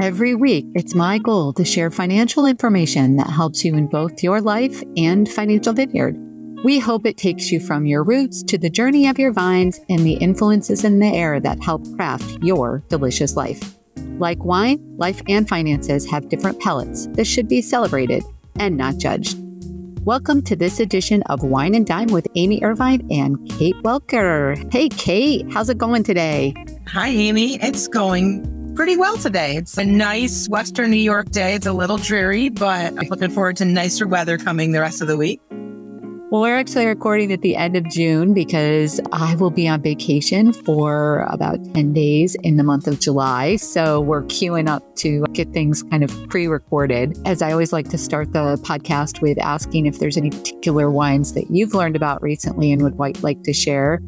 Every week, it's my goal to share financial information that helps you in both your life and financial vineyard. We hope it takes you from your roots to the journey of your vines and the influences in the air that help craft your delicious life. Like wine, life and finances have different palates that should be celebrated and not judged. Welcome to this edition of Wine and Dime with Amy Irvine and Kate Welker. Hey, Kate, how's it going today? Hi, Amy. It's going pretty well today. It's a nice Western New York day. It's a little dreary, but I'm looking forward to nicer weather coming the rest of the week. Well, we're actually recording at the end of June because I will be on vacation for about 10 days in the month of July. So we're queuing up to get things kind of pre recorded. As I always like to start the podcast with asking if there's any particular wines that you've learned about recently and would like to share.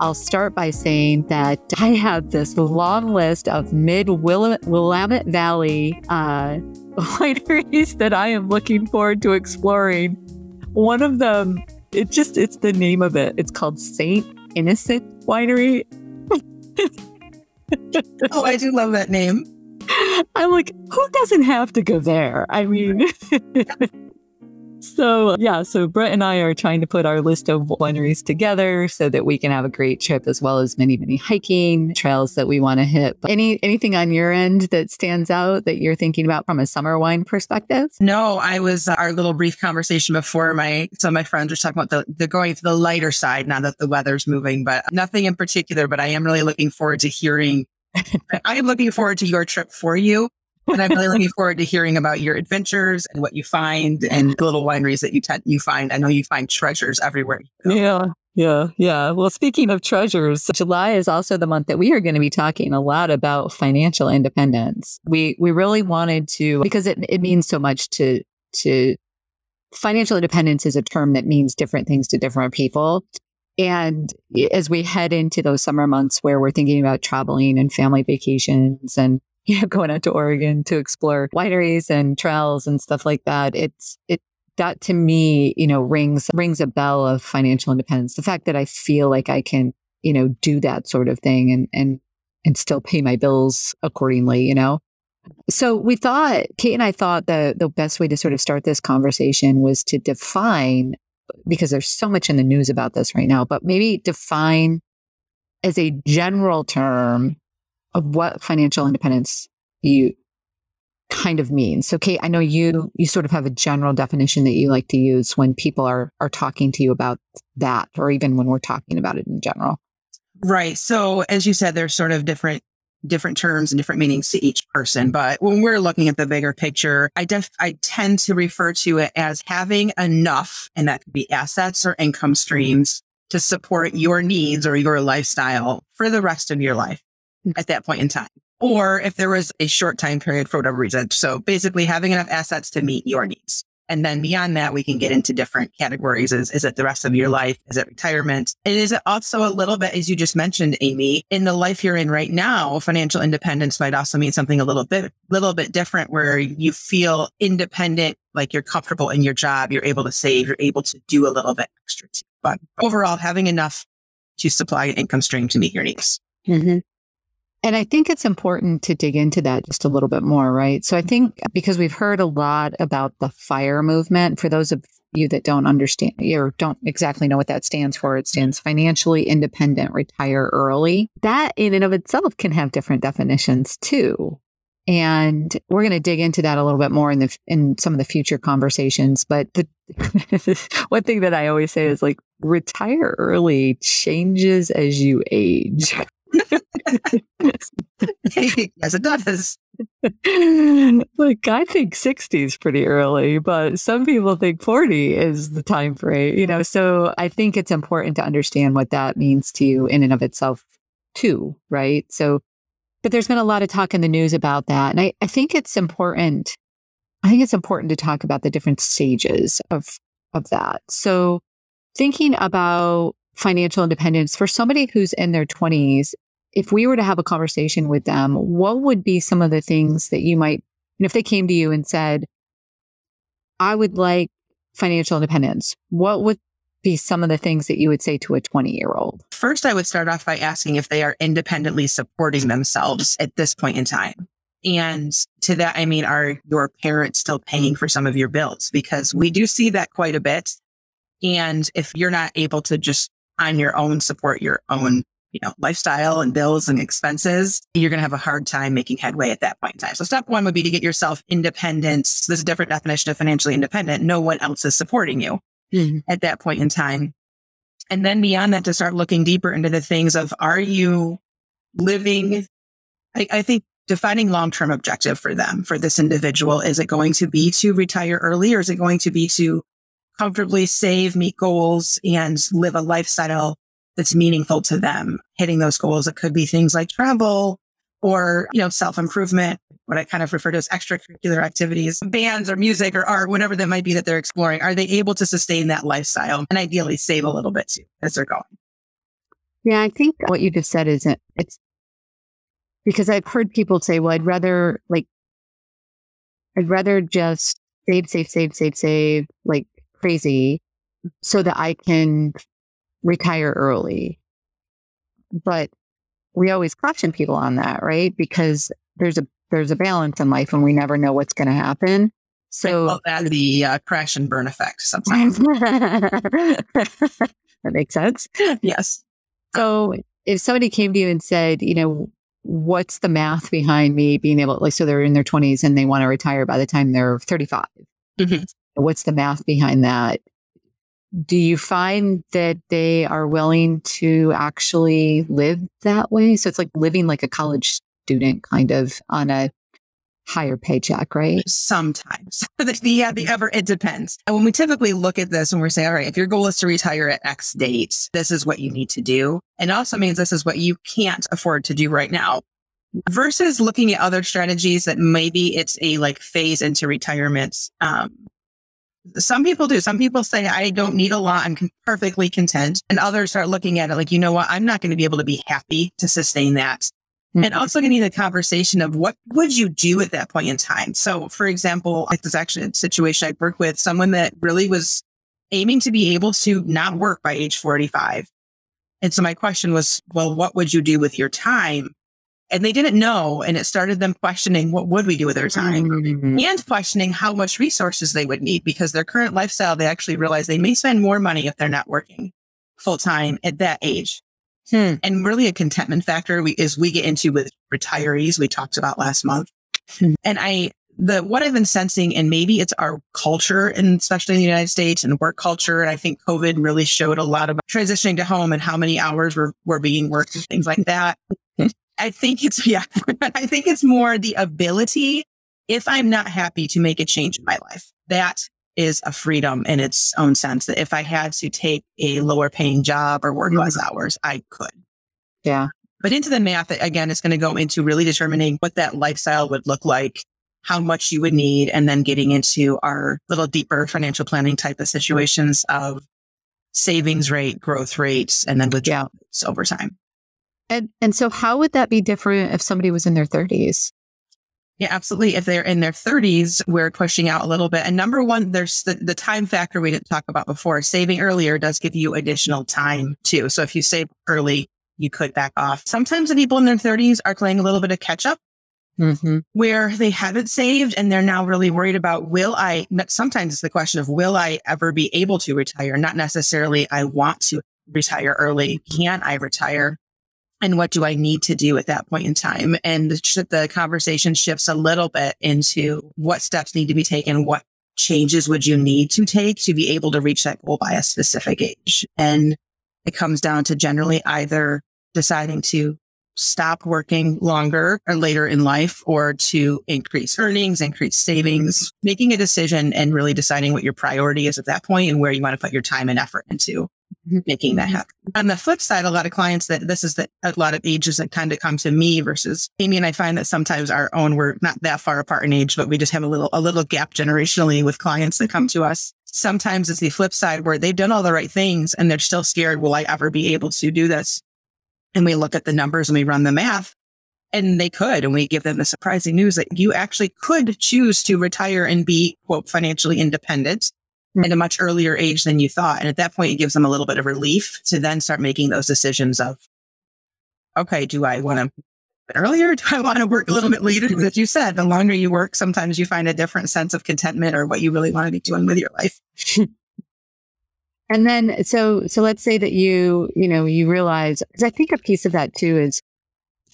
I'll start by saying that I have this long list of mid Willamette Valley uh, wineries that I am looking forward to exploring. One of them, it just, it's the name of it. It's called St. Innocent Winery. oh, I do love that name. I'm like, who doesn't have to go there? I mean, so yeah, so Brett and I are trying to put our list of wineries together so that we can have a great trip as well as many, many hiking trails that we want to hit. But any anything on your end that stands out that you're thinking about from a summer wine perspective? No, I was uh, our little brief conversation before my some of my friends were talking about the they're going to the lighter side now that the weather's moving, but nothing in particular. But I am really looking forward to hearing I am looking forward to your trip for you and I'm really looking forward to hearing about your adventures and what you find and the little wineries that you t- you find. I know you find treasures everywhere. Yeah. Yeah, yeah. Well, speaking of treasures, July is also the month that we are going to be talking a lot about financial independence. We we really wanted to because it it means so much to to financial independence is a term that means different things to different people. And as we head into those summer months where we're thinking about traveling and family vacations and you know, going out to Oregon to explore wineries and trails and stuff like that. It's, it, that to me, you know, rings, rings a bell of financial independence. The fact that I feel like I can, you know, do that sort of thing and, and, and still pay my bills accordingly, you know? So we thought, Kate and I thought the, the best way to sort of start this conversation was to define, because there's so much in the news about this right now, but maybe define as a general term of what financial independence you kind of means. So Kate, I know you you sort of have a general definition that you like to use when people are are talking to you about that or even when we're talking about it in general. Right. So as you said there's sort of different different terms and different meanings to each person, but when we're looking at the bigger picture, I def I tend to refer to it as having enough and that could be assets or income streams to support your needs or your lifestyle for the rest of your life at that point in time. Or if there was a short time period for whatever reason. So basically having enough assets to meet your needs. And then beyond that, we can get into different categories. Is, is it the rest of your life? Is it retirement? It is also a little bit, as you just mentioned, Amy, in the life you're in right now, financial independence might also mean something a little bit, little bit different where you feel independent, like you're comfortable in your job. You're able to save. You're able to do a little bit extra. But overall, having enough to supply an income stream to meet your needs. Mm-hmm. And I think it's important to dig into that just a little bit more, right? So I mm-hmm. think because we've heard a lot about the FIRE movement, for those of you that don't understand or don't exactly know what that stands for, it mm-hmm. stands financially independent, retire early. That in and of itself can have different definitions too. And we're going to dig into that a little bit more in the in some of the future conversations. But the one thing that I always say is like retire early changes as you age. yes, it does. like I think 60 is pretty early, but some people think 40 is the time frame, you know. So I think it's important to understand what that means to you in and of itself too, right? So but there's been a lot of talk in the news about that. And I, I think it's important. I think it's important to talk about the different stages of of that. So thinking about financial independence for somebody who's in their 20s if we were to have a conversation with them, what would be some of the things that you might, and if they came to you and said, I would like financial independence, what would be some of the things that you would say to a 20 year old? First, I would start off by asking if they are independently supporting themselves at this point in time. And to that, I mean, are your parents still paying for some of your bills? Because we do see that quite a bit. And if you're not able to just on your own support your own you know, lifestyle and bills and expenses, you're going to have a hard time making headway at that point in time. So step one would be to get yourself independence. There's a different definition of financially independent. No one else is supporting you mm-hmm. at that point in time. And then beyond that, to start looking deeper into the things of are you living? I, I think defining long-term objective for them, for this individual, is it going to be to retire early or is it going to be to comfortably save, meet goals and live a lifestyle that's meaningful to them, hitting those goals. It could be things like travel or, you know, self improvement, what I kind of refer to as extracurricular activities, bands or music or art, whatever that might be that they're exploring. Are they able to sustain that lifestyle and ideally save a little bit too as they're going? Yeah, I think what you just said isn't it's because I've heard people say, well, I'd rather like, I'd rather just save, save, save, save, save like crazy so that I can retire early. But we always caution people on that, right? Because there's a there's a balance in life and we never know what's going to happen. So that the uh, crash and burn effect sometimes. that makes sense. Yes. So if somebody came to you and said, you know, what's the math behind me being able, like, so they're in their 20s and they want to retire by the time they're 35. Mm-hmm. What's the math behind that? Do you find that they are willing to actually live that way? So it's like living like a college student kind of on a higher paycheck, right? Sometimes. the, yeah, the ever, it depends. And when we typically look at this and we're saying, all right, if your goal is to retire at X date, this is what you need to do. And also means this is what you can't afford to do right now versus looking at other strategies that maybe it's a like phase into retirement um, some people do. Some people say, I don't need a lot. I'm perfectly content. And others start looking at it like, you know what? I'm not going to be able to be happy to sustain that. Mm-hmm. And also getting the conversation of what would you do at that point in time? So, for example, like this actually a situation I worked with someone that really was aiming to be able to not work by age 45. And so my question was, well, what would you do with your time? And they didn't know. And it started them questioning what would we do with their time mm-hmm. and questioning how much resources they would need because their current lifestyle, they actually realize they may spend more money if they're not working full time at that age. Hmm. And really a contentment factor we, is we get into with retirees we talked about last month. Hmm. And I, the, what I've been sensing, and maybe it's our culture and especially in the United States and work culture. And I think COVID really showed a lot about transitioning to home and how many hours were, were being worked and things like that. I think it's, yeah, I think it's more the ability if I'm not happy to make a change in my life. That is a freedom in its own sense that if I had to take a lower paying job or work less mm-hmm. hours, I could. Yeah. But into the math, again, it's going to go into really determining what that lifestyle would look like, how much you would need, and then getting into our little deeper financial planning type of situations of savings rate, growth rates, and then withdrawals yeah. over time. And and so how would that be different if somebody was in their 30s? Yeah, absolutely. If they're in their 30s, we're pushing out a little bit. And number one, there's the, the time factor we didn't talk about before. Saving earlier does give you additional time too. So if you save early, you could back off. Sometimes the people in their 30s are playing a little bit of catch up. Mm-hmm. Where they haven't saved and they're now really worried about will I, sometimes it's the question of will I ever be able to retire? Not necessarily I want to retire early. Can I retire? And what do I need to do at that point in time? And the, conversation shifts a little bit into what steps need to be taken, what changes would you need to take to be able to reach that goal by a specific age? And it comes down to generally either deciding to stop working longer or later in life or to increase earnings, increase savings, making a decision and really deciding what your priority is at that point and where you want to put your time and effort into Mm-hmm. making that mm-hmm. happen. On the flip side, a lot of clients that this is the, a lot of ages that kind of come to me versus Amy and I find that sometimes our own, we're not that far apart in age, but we just have a little, a little gap generationally with clients that come to us. Sometimes it's the flip side where they've done all the right things and they're still scared. Will I ever be able to do this? And we look at the numbers and we run the math and they could. And we give them the surprising news that you actually could choose to retire and be quote financially independent at a much earlier age than you thought. And at that point, it gives them a little bit of relief to then start making those decisions of, okay, do I want to earlier? Do I want to work a little bit later? As you said, the longer you work, sometimes you find a different sense of contentment or what you really want to be doing with your life. and then, so, so let's say that you, you know, you realize, because I think a piece of that too is,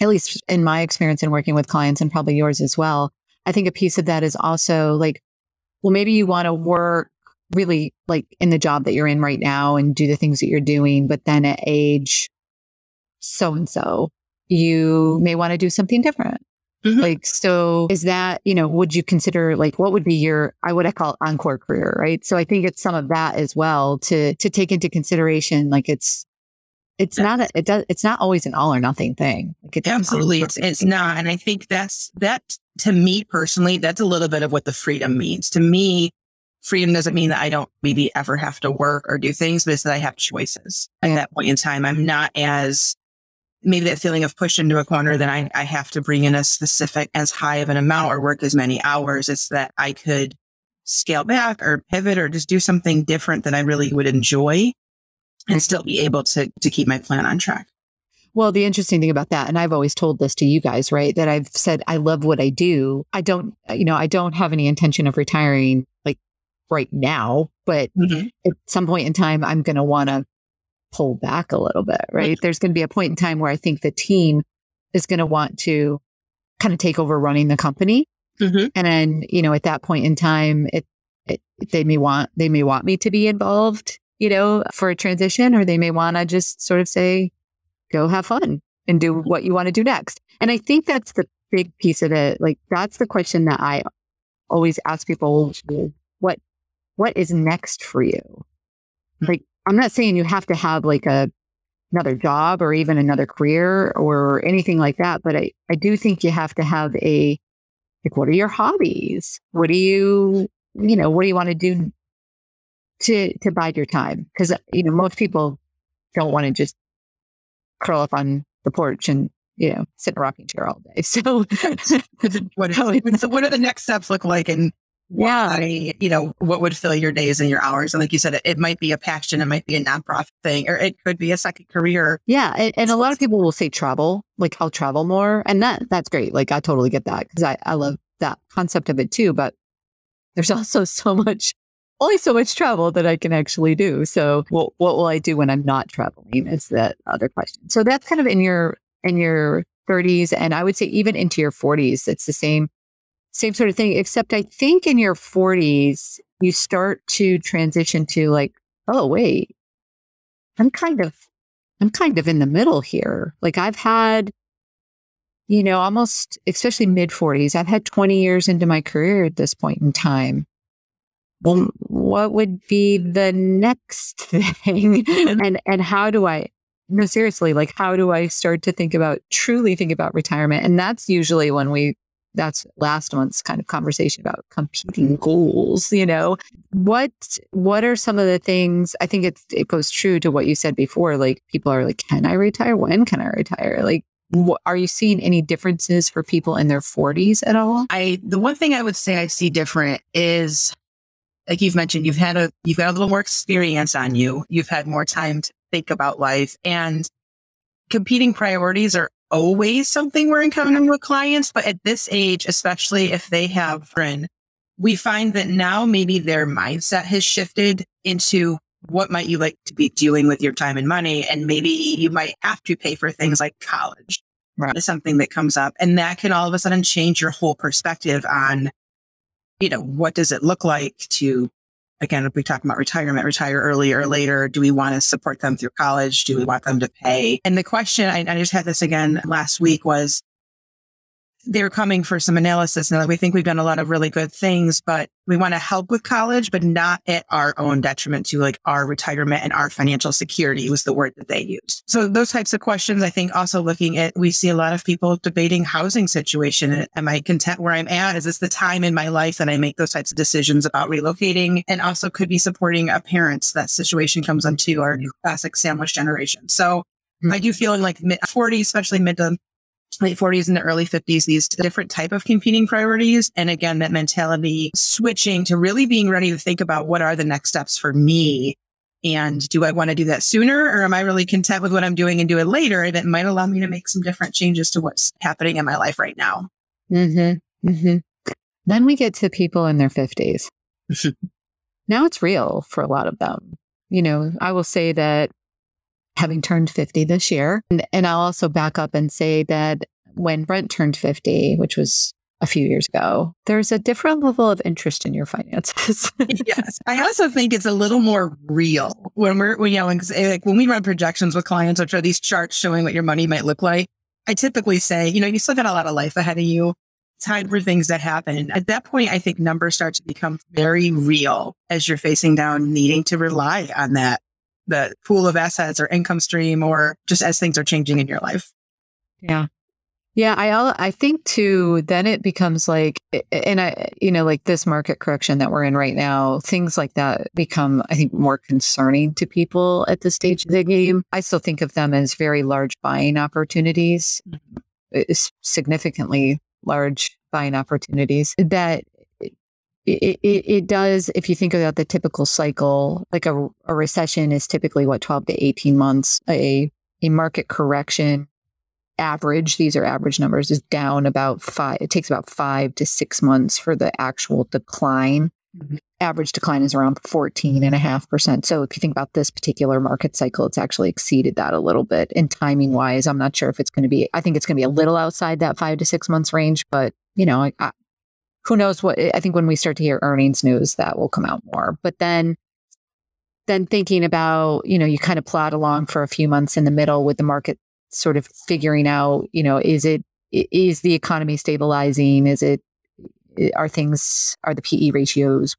at least in my experience in working with clients and probably yours as well, I think a piece of that is also like, well, maybe you want to work really like in the job that you're in right now and do the things that you're doing. But then at age so and so, you may want to do something different. Mm-hmm. Like, so is that, you know, would you consider like what would be your, I would I call it encore career, right? So I think it's some of that as well to, to take into consideration. Like it's, it's not, a, it does, it's not always an all or nothing thing. Like it's absolutely, it's, it's not. And I think that's, that to me personally, that's a little bit of what the freedom means. To me, freedom doesn't mean that I don't maybe ever have to work or do things, but it's that I have choices at mm. that point in time. I'm not as maybe that feeling of pushed into a corner that I, I have to bring in a specific as high of an amount or work as many hours. It's that I could scale back or pivot or just do something different that I really would enjoy and still be able to, to keep my plan on track. Well, the interesting thing about that, and I've always told this to you guys, right? That I've said, I love what I do. I don't, you know, I don't have any intention of retiring right now, but mm-hmm. at some point in time, I'm going to want to pull back a little bit, right? There's going to be a point in time where I think the team is going to want to kind of take over running the company. Mm-hmm. And then, you know, at that point in time, it, it, they may want, they may want me to be involved, you know, for a transition, or they may want to just sort of say, go have fun and do what you want to do next. And I think that's the big piece of it. Like, that's the question that I always ask people, what is next for you? Hmm. Like, I'm not saying you have to have like a another job or even another career or anything like that, but I, I do think you have to have a like what are your hobbies? What do you you know, what do you want to do to to bide your time? Because you know, most people don't want to just curl up on the porch and you know, sit in a rocking chair all day. So, what, is, so what do the next steps look like in yeah. you know, what would fill your days and your hours. And like you said, it, it, might be a passion, it might be a nonprofit thing, or it could be a second career. Yeah. And, and a lot of people will say travel, like I'll travel more. And that that's great. Like I totally get that because I, I love that concept of it too. But there's also so much, only so much travel that I can actually do. So what what will I do when I'm not traveling is that other question. So that's kind of in your in your 30s and I would say even into your 40s. It's the same same sort of thing, except I think in your 40s, you start to transition to like, oh, wait, I'm kind of, I'm kind of in the middle here. Like I've had, you know, almost, especially mid 40s, I've had 20 years into my career at this point in time. Well, what would be the next thing? and, and how do I, no, seriously, like how do I start to think about, truly think about retirement? And that's usually when we that's last month's kind of conversation about competing mm-hmm. goals you know? What what are some of the things i think it, it goes true to what you said before like people are like can i retire? When can i retire? Like are you seeing any differences for people in their 40s at all? I the one thing i would say i see different is like you've mentioned you've had a you've got a little more experience on you. You've had more time to think about life and competing priorities are always something we're encountering with clients, but at this age, especially if they have friend, we find that now maybe their mindset has shifted into what might you like to be doing with your time and money? And maybe you might have to pay for things like college. Right. Is something that comes up. And that can all of a sudden change your whole perspective on, you know, what does it look like to again, if we talk about retirement, retire early or later, do we want to support them through college? Do we mm-hmm. want them to pay? And the question, I, I just had this again last week was, they're coming for some analysis now we think we've done a lot of really good things, but we want to help with college, but not at our own detriment to like our retirement and our financial security was the word that they used. So those types of questions, I think also looking at, we see a lot of people debating housing situation. Am I content where I'm at? Is this the time in my life that I make those types of decisions about relocating and also could be supporting a parents that situation comes onto our classic sandwich generation. So hmm. I do feel in like mid 40, especially mid to late 40s and the early 50s, these different type of competing priorities. And again, that mentality switching to really being ready to think about what are the next steps for me. And do I want to do that sooner or am I really content with what I'm doing and do it later? And it might allow me to make some different changes to what's happening in my life right now. Mm-hmm. Mm-hmm. Then we get to people in their 50s. now it's real for a lot of them. You know, I will say that having turned 50 this year. And, and I'll also back up and say that when Brent turned 50, which was a few years ago, there's a different level of interest in your finances. yes. I also think it's a little more real when we're, when, you know, eh, like when we run projections with clients, which are these charts showing what your money might look like. I typically say, you know, you still got a lot of life ahead of you. Time for things that happen. At that point, I think numbers start to become very real as you're facing down needing to rely on that the pool of assets or income stream or just as things are changing in your life. Yeah. Yeah, I I think too. Then it becomes like, eh, eh, and I, you know, like this market correction that we're in right now, things like that become, I think, more concerning to people at this stage of the game. I still think of them as very large buying opportunities, mm-hmm. Eh, significantly large buying opportunities that it, it, it, does, if you think about the typical cycle, like a, a recession is typically what, 12 to 18 months, a, a market correction average, these are average numbers, is down about five, it takes about five to six months for the actual decline. Mm-hmm. Average decline is around 14.5%. So if you think about this particular market cycle, it's actually exceeded that a little bit. And timing wise, I'm not sure if it's going to be, I think it's going to be a little outside that five to six months range, but you know, I, who knows what I think when we start to hear earnings news that will come out more. But then then thinking about, you know, you kind of plod along for a few months in the middle with the market sort of figuring out, you know, is it is the economy stabilizing? Is it are things are the PE ratios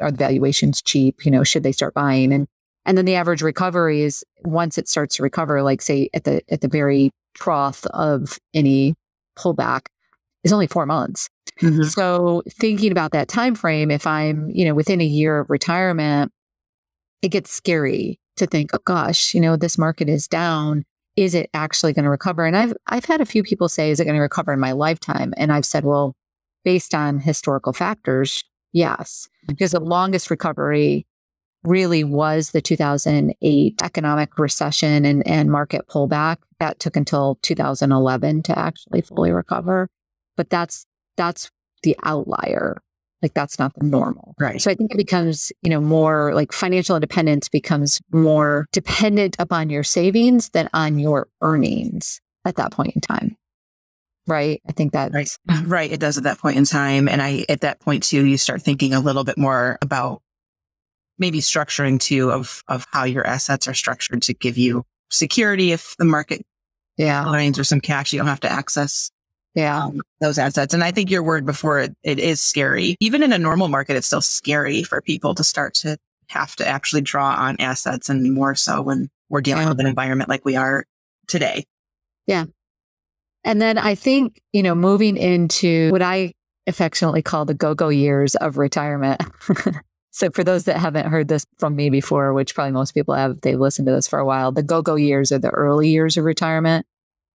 are the valuations cheap? You know, should they start buying? And and then the average recovery is once it starts to recover, like say at the at the very trough of any pullback, is only four months. Mm-hmm. So thinking about that time frame, if I'm, you know, within a year of retirement, it gets scary to think, oh gosh, you know, this market is down. Is it actually going to recover? And I've I've had a few people say, is it going to recover in my lifetime? And I've said, well, based on historical factors, yes. Mm-hmm. Because the longest recovery really was the 2008 economic recession and, and market pullback. That took until 2011 to actually fully recover but that's that's the outlier like that's not the normal. Right. So i think it becomes you know more like financial independence becomes more dependent upon your savings than on your earnings at that point in time. Right? I think that right. Right it does at that point in time. And i at that point too you start thinking a little bit more about maybe structuring too of of how your assets are structured to give you security if the market yeah. lines or some cash you don't have to access yeah. Um, those assets. And I think your word before it, it is scary. Even in a normal market, it's still scary for people to start to have to actually draw on assets and more so when we're dealing with an environment like we are today. Yeah. And then I think, you know, moving into what I affectionately call the go-go years of retirement. so for those that haven't heard this from me before, which probably most people have, they've listened to this for a while, the go-go years are the early years of retirement.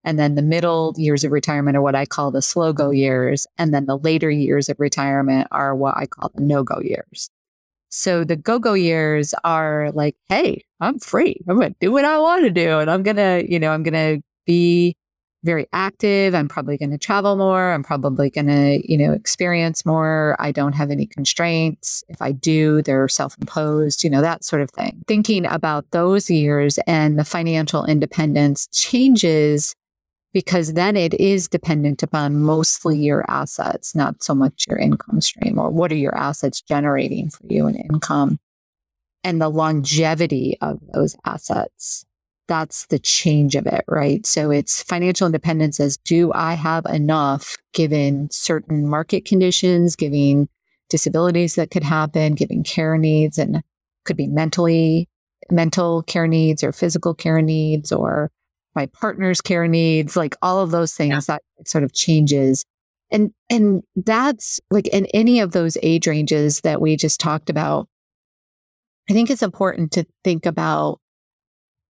And then the middle years of retirement are what I call the slow go years. And then the later years of retirement are what I call the no go years. So the go go years are like, hey, I'm free. I'm going to do what I want to do. And I'm going to, you know, I'm going to be very active. I'm probably going to travel more. I'm probably going to, you know, experience more. I don't have any constraints. If I do, they're self imposed, you know, that sort of thing. Thinking about those years and the financial independence changes because then it is dependent upon mostly your assets, not so much your income stream or what are your assets generating for you in income and the longevity of those assets that's the change of it, right? So it's financial independence as do I have enough given certain market conditions, giving disabilities that could happen, giving care needs and could be mentally mental care needs or physical care needs or my partner's care needs, like all of those things yeah. that sort of changes. And and that's like in any of those age ranges that we just talked about, I think it's important to think about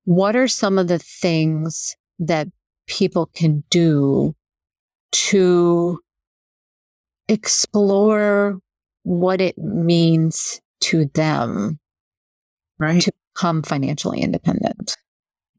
what are some of the things that people can do to explore what it means to them right to become financially independent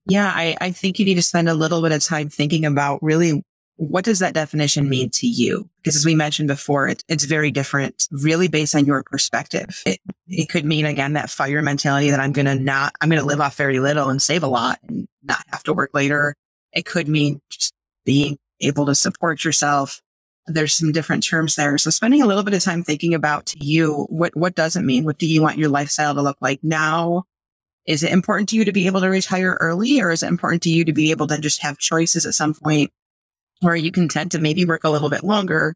yeah I, I think you need to spend a little bit of time thinking about really what does that definition mean to you? Because as we mentioned before, it, it's very different, really based on your perspective. It, it could mean again that fire mentality that I'm going to not, I'm going to live off very little and save a lot and not have to work later. It could mean just being able to support yourself. There's some different terms there. So spending a little bit of time thinking about to you, what, what does it mean? What do you want your lifestyle to look like now? Is it important to you to be able to retire early or is it important to you to be able to just have choices at some point are you content to maybe work a little bit longer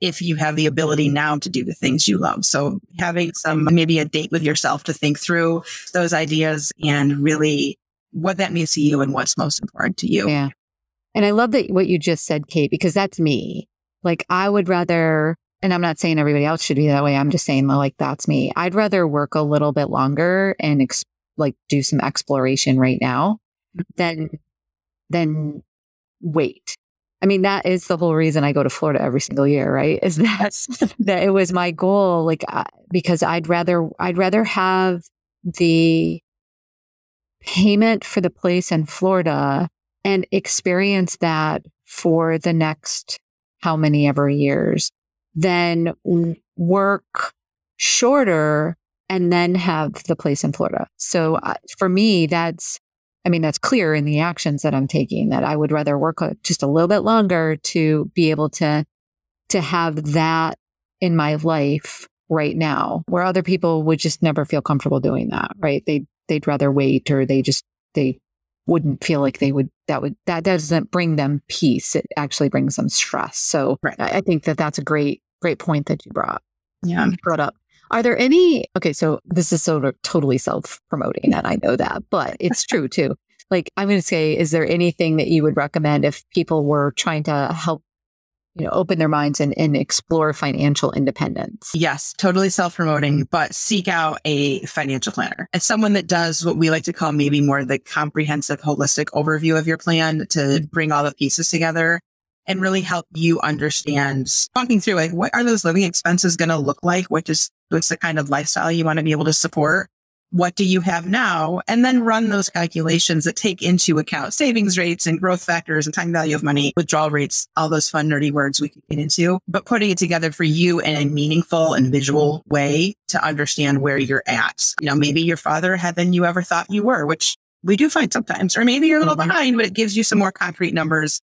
if you have the ability now to do the things you love? So having some, maybe a date with yourself to think through those ideas and really what that means to you and what's most important to you. Yeah. And I love that what you just said, Kate, because that's me. Like I would rather, and I'm not saying everybody else should be that way. I'm just saying like that's me. I'd rather work a little bit longer and ex- like do some exploration right now mm-hmm. than than wait I mean, that is the whole reason I go to Florida every single year, right? Is that that it was my goal, like uh, because I'd rather I'd rather have the payment for the place in Florida and experience that for the next how many ever years than work shorter and then have the place in Florida. So uh, for me, that's I mean, that's clear in the actions that I'm taking that I would rather work just a little bit longer to be able to, to have that in my life right now where other people would just never feel comfortable doing that, right? They, they'd rather wait or they just, they wouldn't feel like they would, that would, that doesn't bring them peace. It actually brings them stress. So right. I, I think that that's a great, great point that you brought. Yeah. Brought up. Are there any, okay, so this is sort of totally self promoting, and I know that, but it's true too. Like, I'm going to say, is there anything that you would recommend if people were trying to help you know, open their minds and, and explore financial independence. Yes, totally self promoting, but seek out a financial planner. It's someone that does what we like to call maybe more the comprehensive, holistic overview of your plan to mm. bring all the pieces together and really help you understand walking through like what are those living expenses going to look like? What is what's the kind of lifestyle you want to be able to support? What do you have now? And then run those calculations that take into account savings rates and growth factors and time value of money, withdrawal rates, all those fun, nerdy words we could get into, but putting it together for you in a meaningful and visual way to understand where you're at. You know, maybe your father had than you ever thought you were, which we do find sometimes, or maybe you're a little mm-hmm. behind, but it gives you some more concrete numbers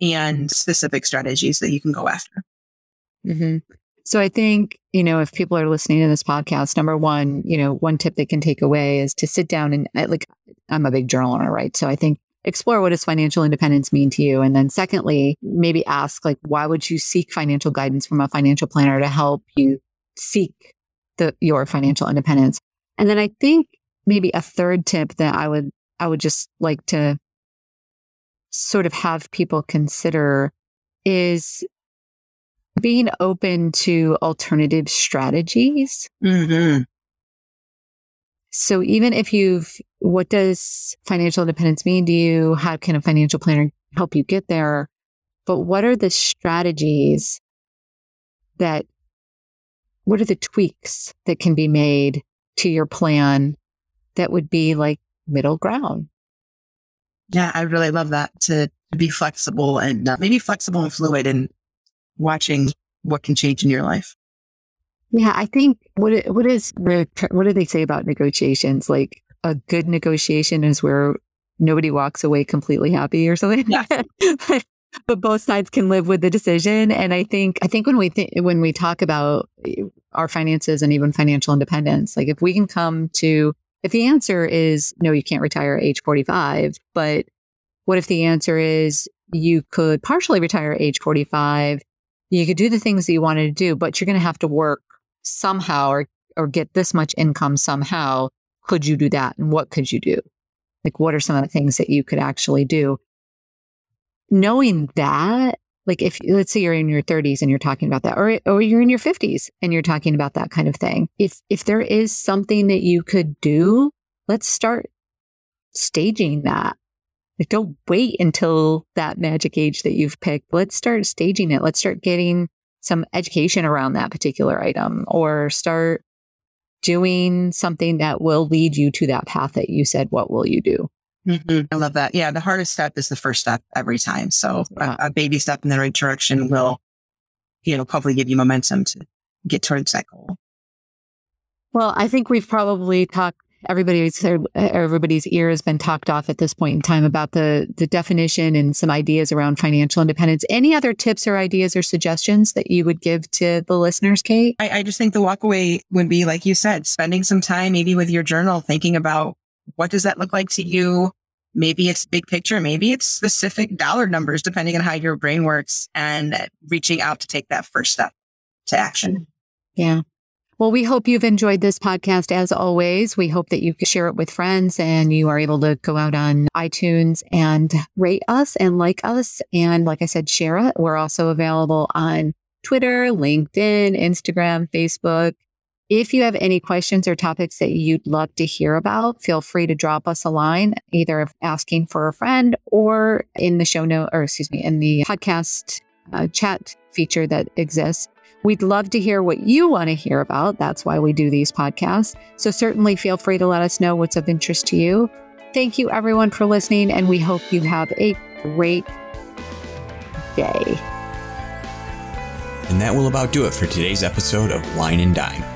and specific strategies that you can go after. Mm-hmm. So I think, you know, if people are listening to this podcast, number one, you know, one tip they can take away is to sit down and uh, like, I'm a big journaler, right? So I think explore what does financial independence mean to you? And then secondly, maybe ask like, why would you seek financial guidance from a financial planner to help you seek the, your financial independence? And then I think maybe a third tip that I would, I would just like to sort of have people consider is being open to alternative strategies. Mm-hmm. So even if you've, what does financial independence mean to you? How can a financial planner help you get there? But what are the strategies that, what are the tweaks that can be made to your plan that would be like middle ground? Yeah, I really love that to, to be flexible and uh, maybe flexible and fluid and watching what can change in your life. Yeah, I think what what is what do they say about negotiations? Like a good negotiation is where nobody walks away completely happy or something. Yeah. but both sides can live with the decision. And I think I think when we th- when we talk about our finances and even financial independence, like if we can come to if the answer is no, you can't retire at age 45, but what if the answer is you could partially retire at age 45? You could do the things that you wanted to do, but you're going to have to work somehow or, or get this much income somehow. Could you do that? And what could you do? Like, what are some of the things that you could actually do? Knowing that, like if let's say you're in your 30s and you're talking about that, or or you're in your 50s and you're talking about that kind of thing. If if there is something that you could do, let's start staging that. Like don't wait until that magic age that you've picked. Let's start staging it. Let's start getting some education around that particular item or start doing something that will lead you to that path that you said, what will you do? Mm-hmm. I love that. Yeah. The hardest step is the first step every time. So yeah. a, a, baby step in the right direction will, you know, hopefully give you momentum to get towards that goal. Well, I think we've probably talked everybody's everybody's ear has been talked off at this point in time about the the definition and some ideas around financial independence. Any other tips or ideas or suggestions that you would give to the listeners, Kate? I, I just think the walkaway would be like you said, spending some time maybe with your journal, thinking about what does that look like to you? Maybe it's big picture, maybe it's specific dollar numbers, depending on how your brain works, and reaching out to take that first step to action. Yeah. Well, we hope you've enjoyed this podcast as always. We hope that you can share it with friends and you are able to go out on iTunes and rate us and like us. And like I said, share it. We're also available on Twitter, LinkedIn, Instagram, Facebook, if you have any questions or topics that you'd love to hear about, feel free to drop us a line, either asking for a friend or in the show note, or excuse me, in the podcast uh, chat feature that exists. We'd love to hear what you want to hear about. That's why we do these podcasts. So certainly feel free to let us know what's of interest to you. Thank you, everyone, for listening, and we hope you have a great day. And that will about do it for today's episode of Wine and Dime.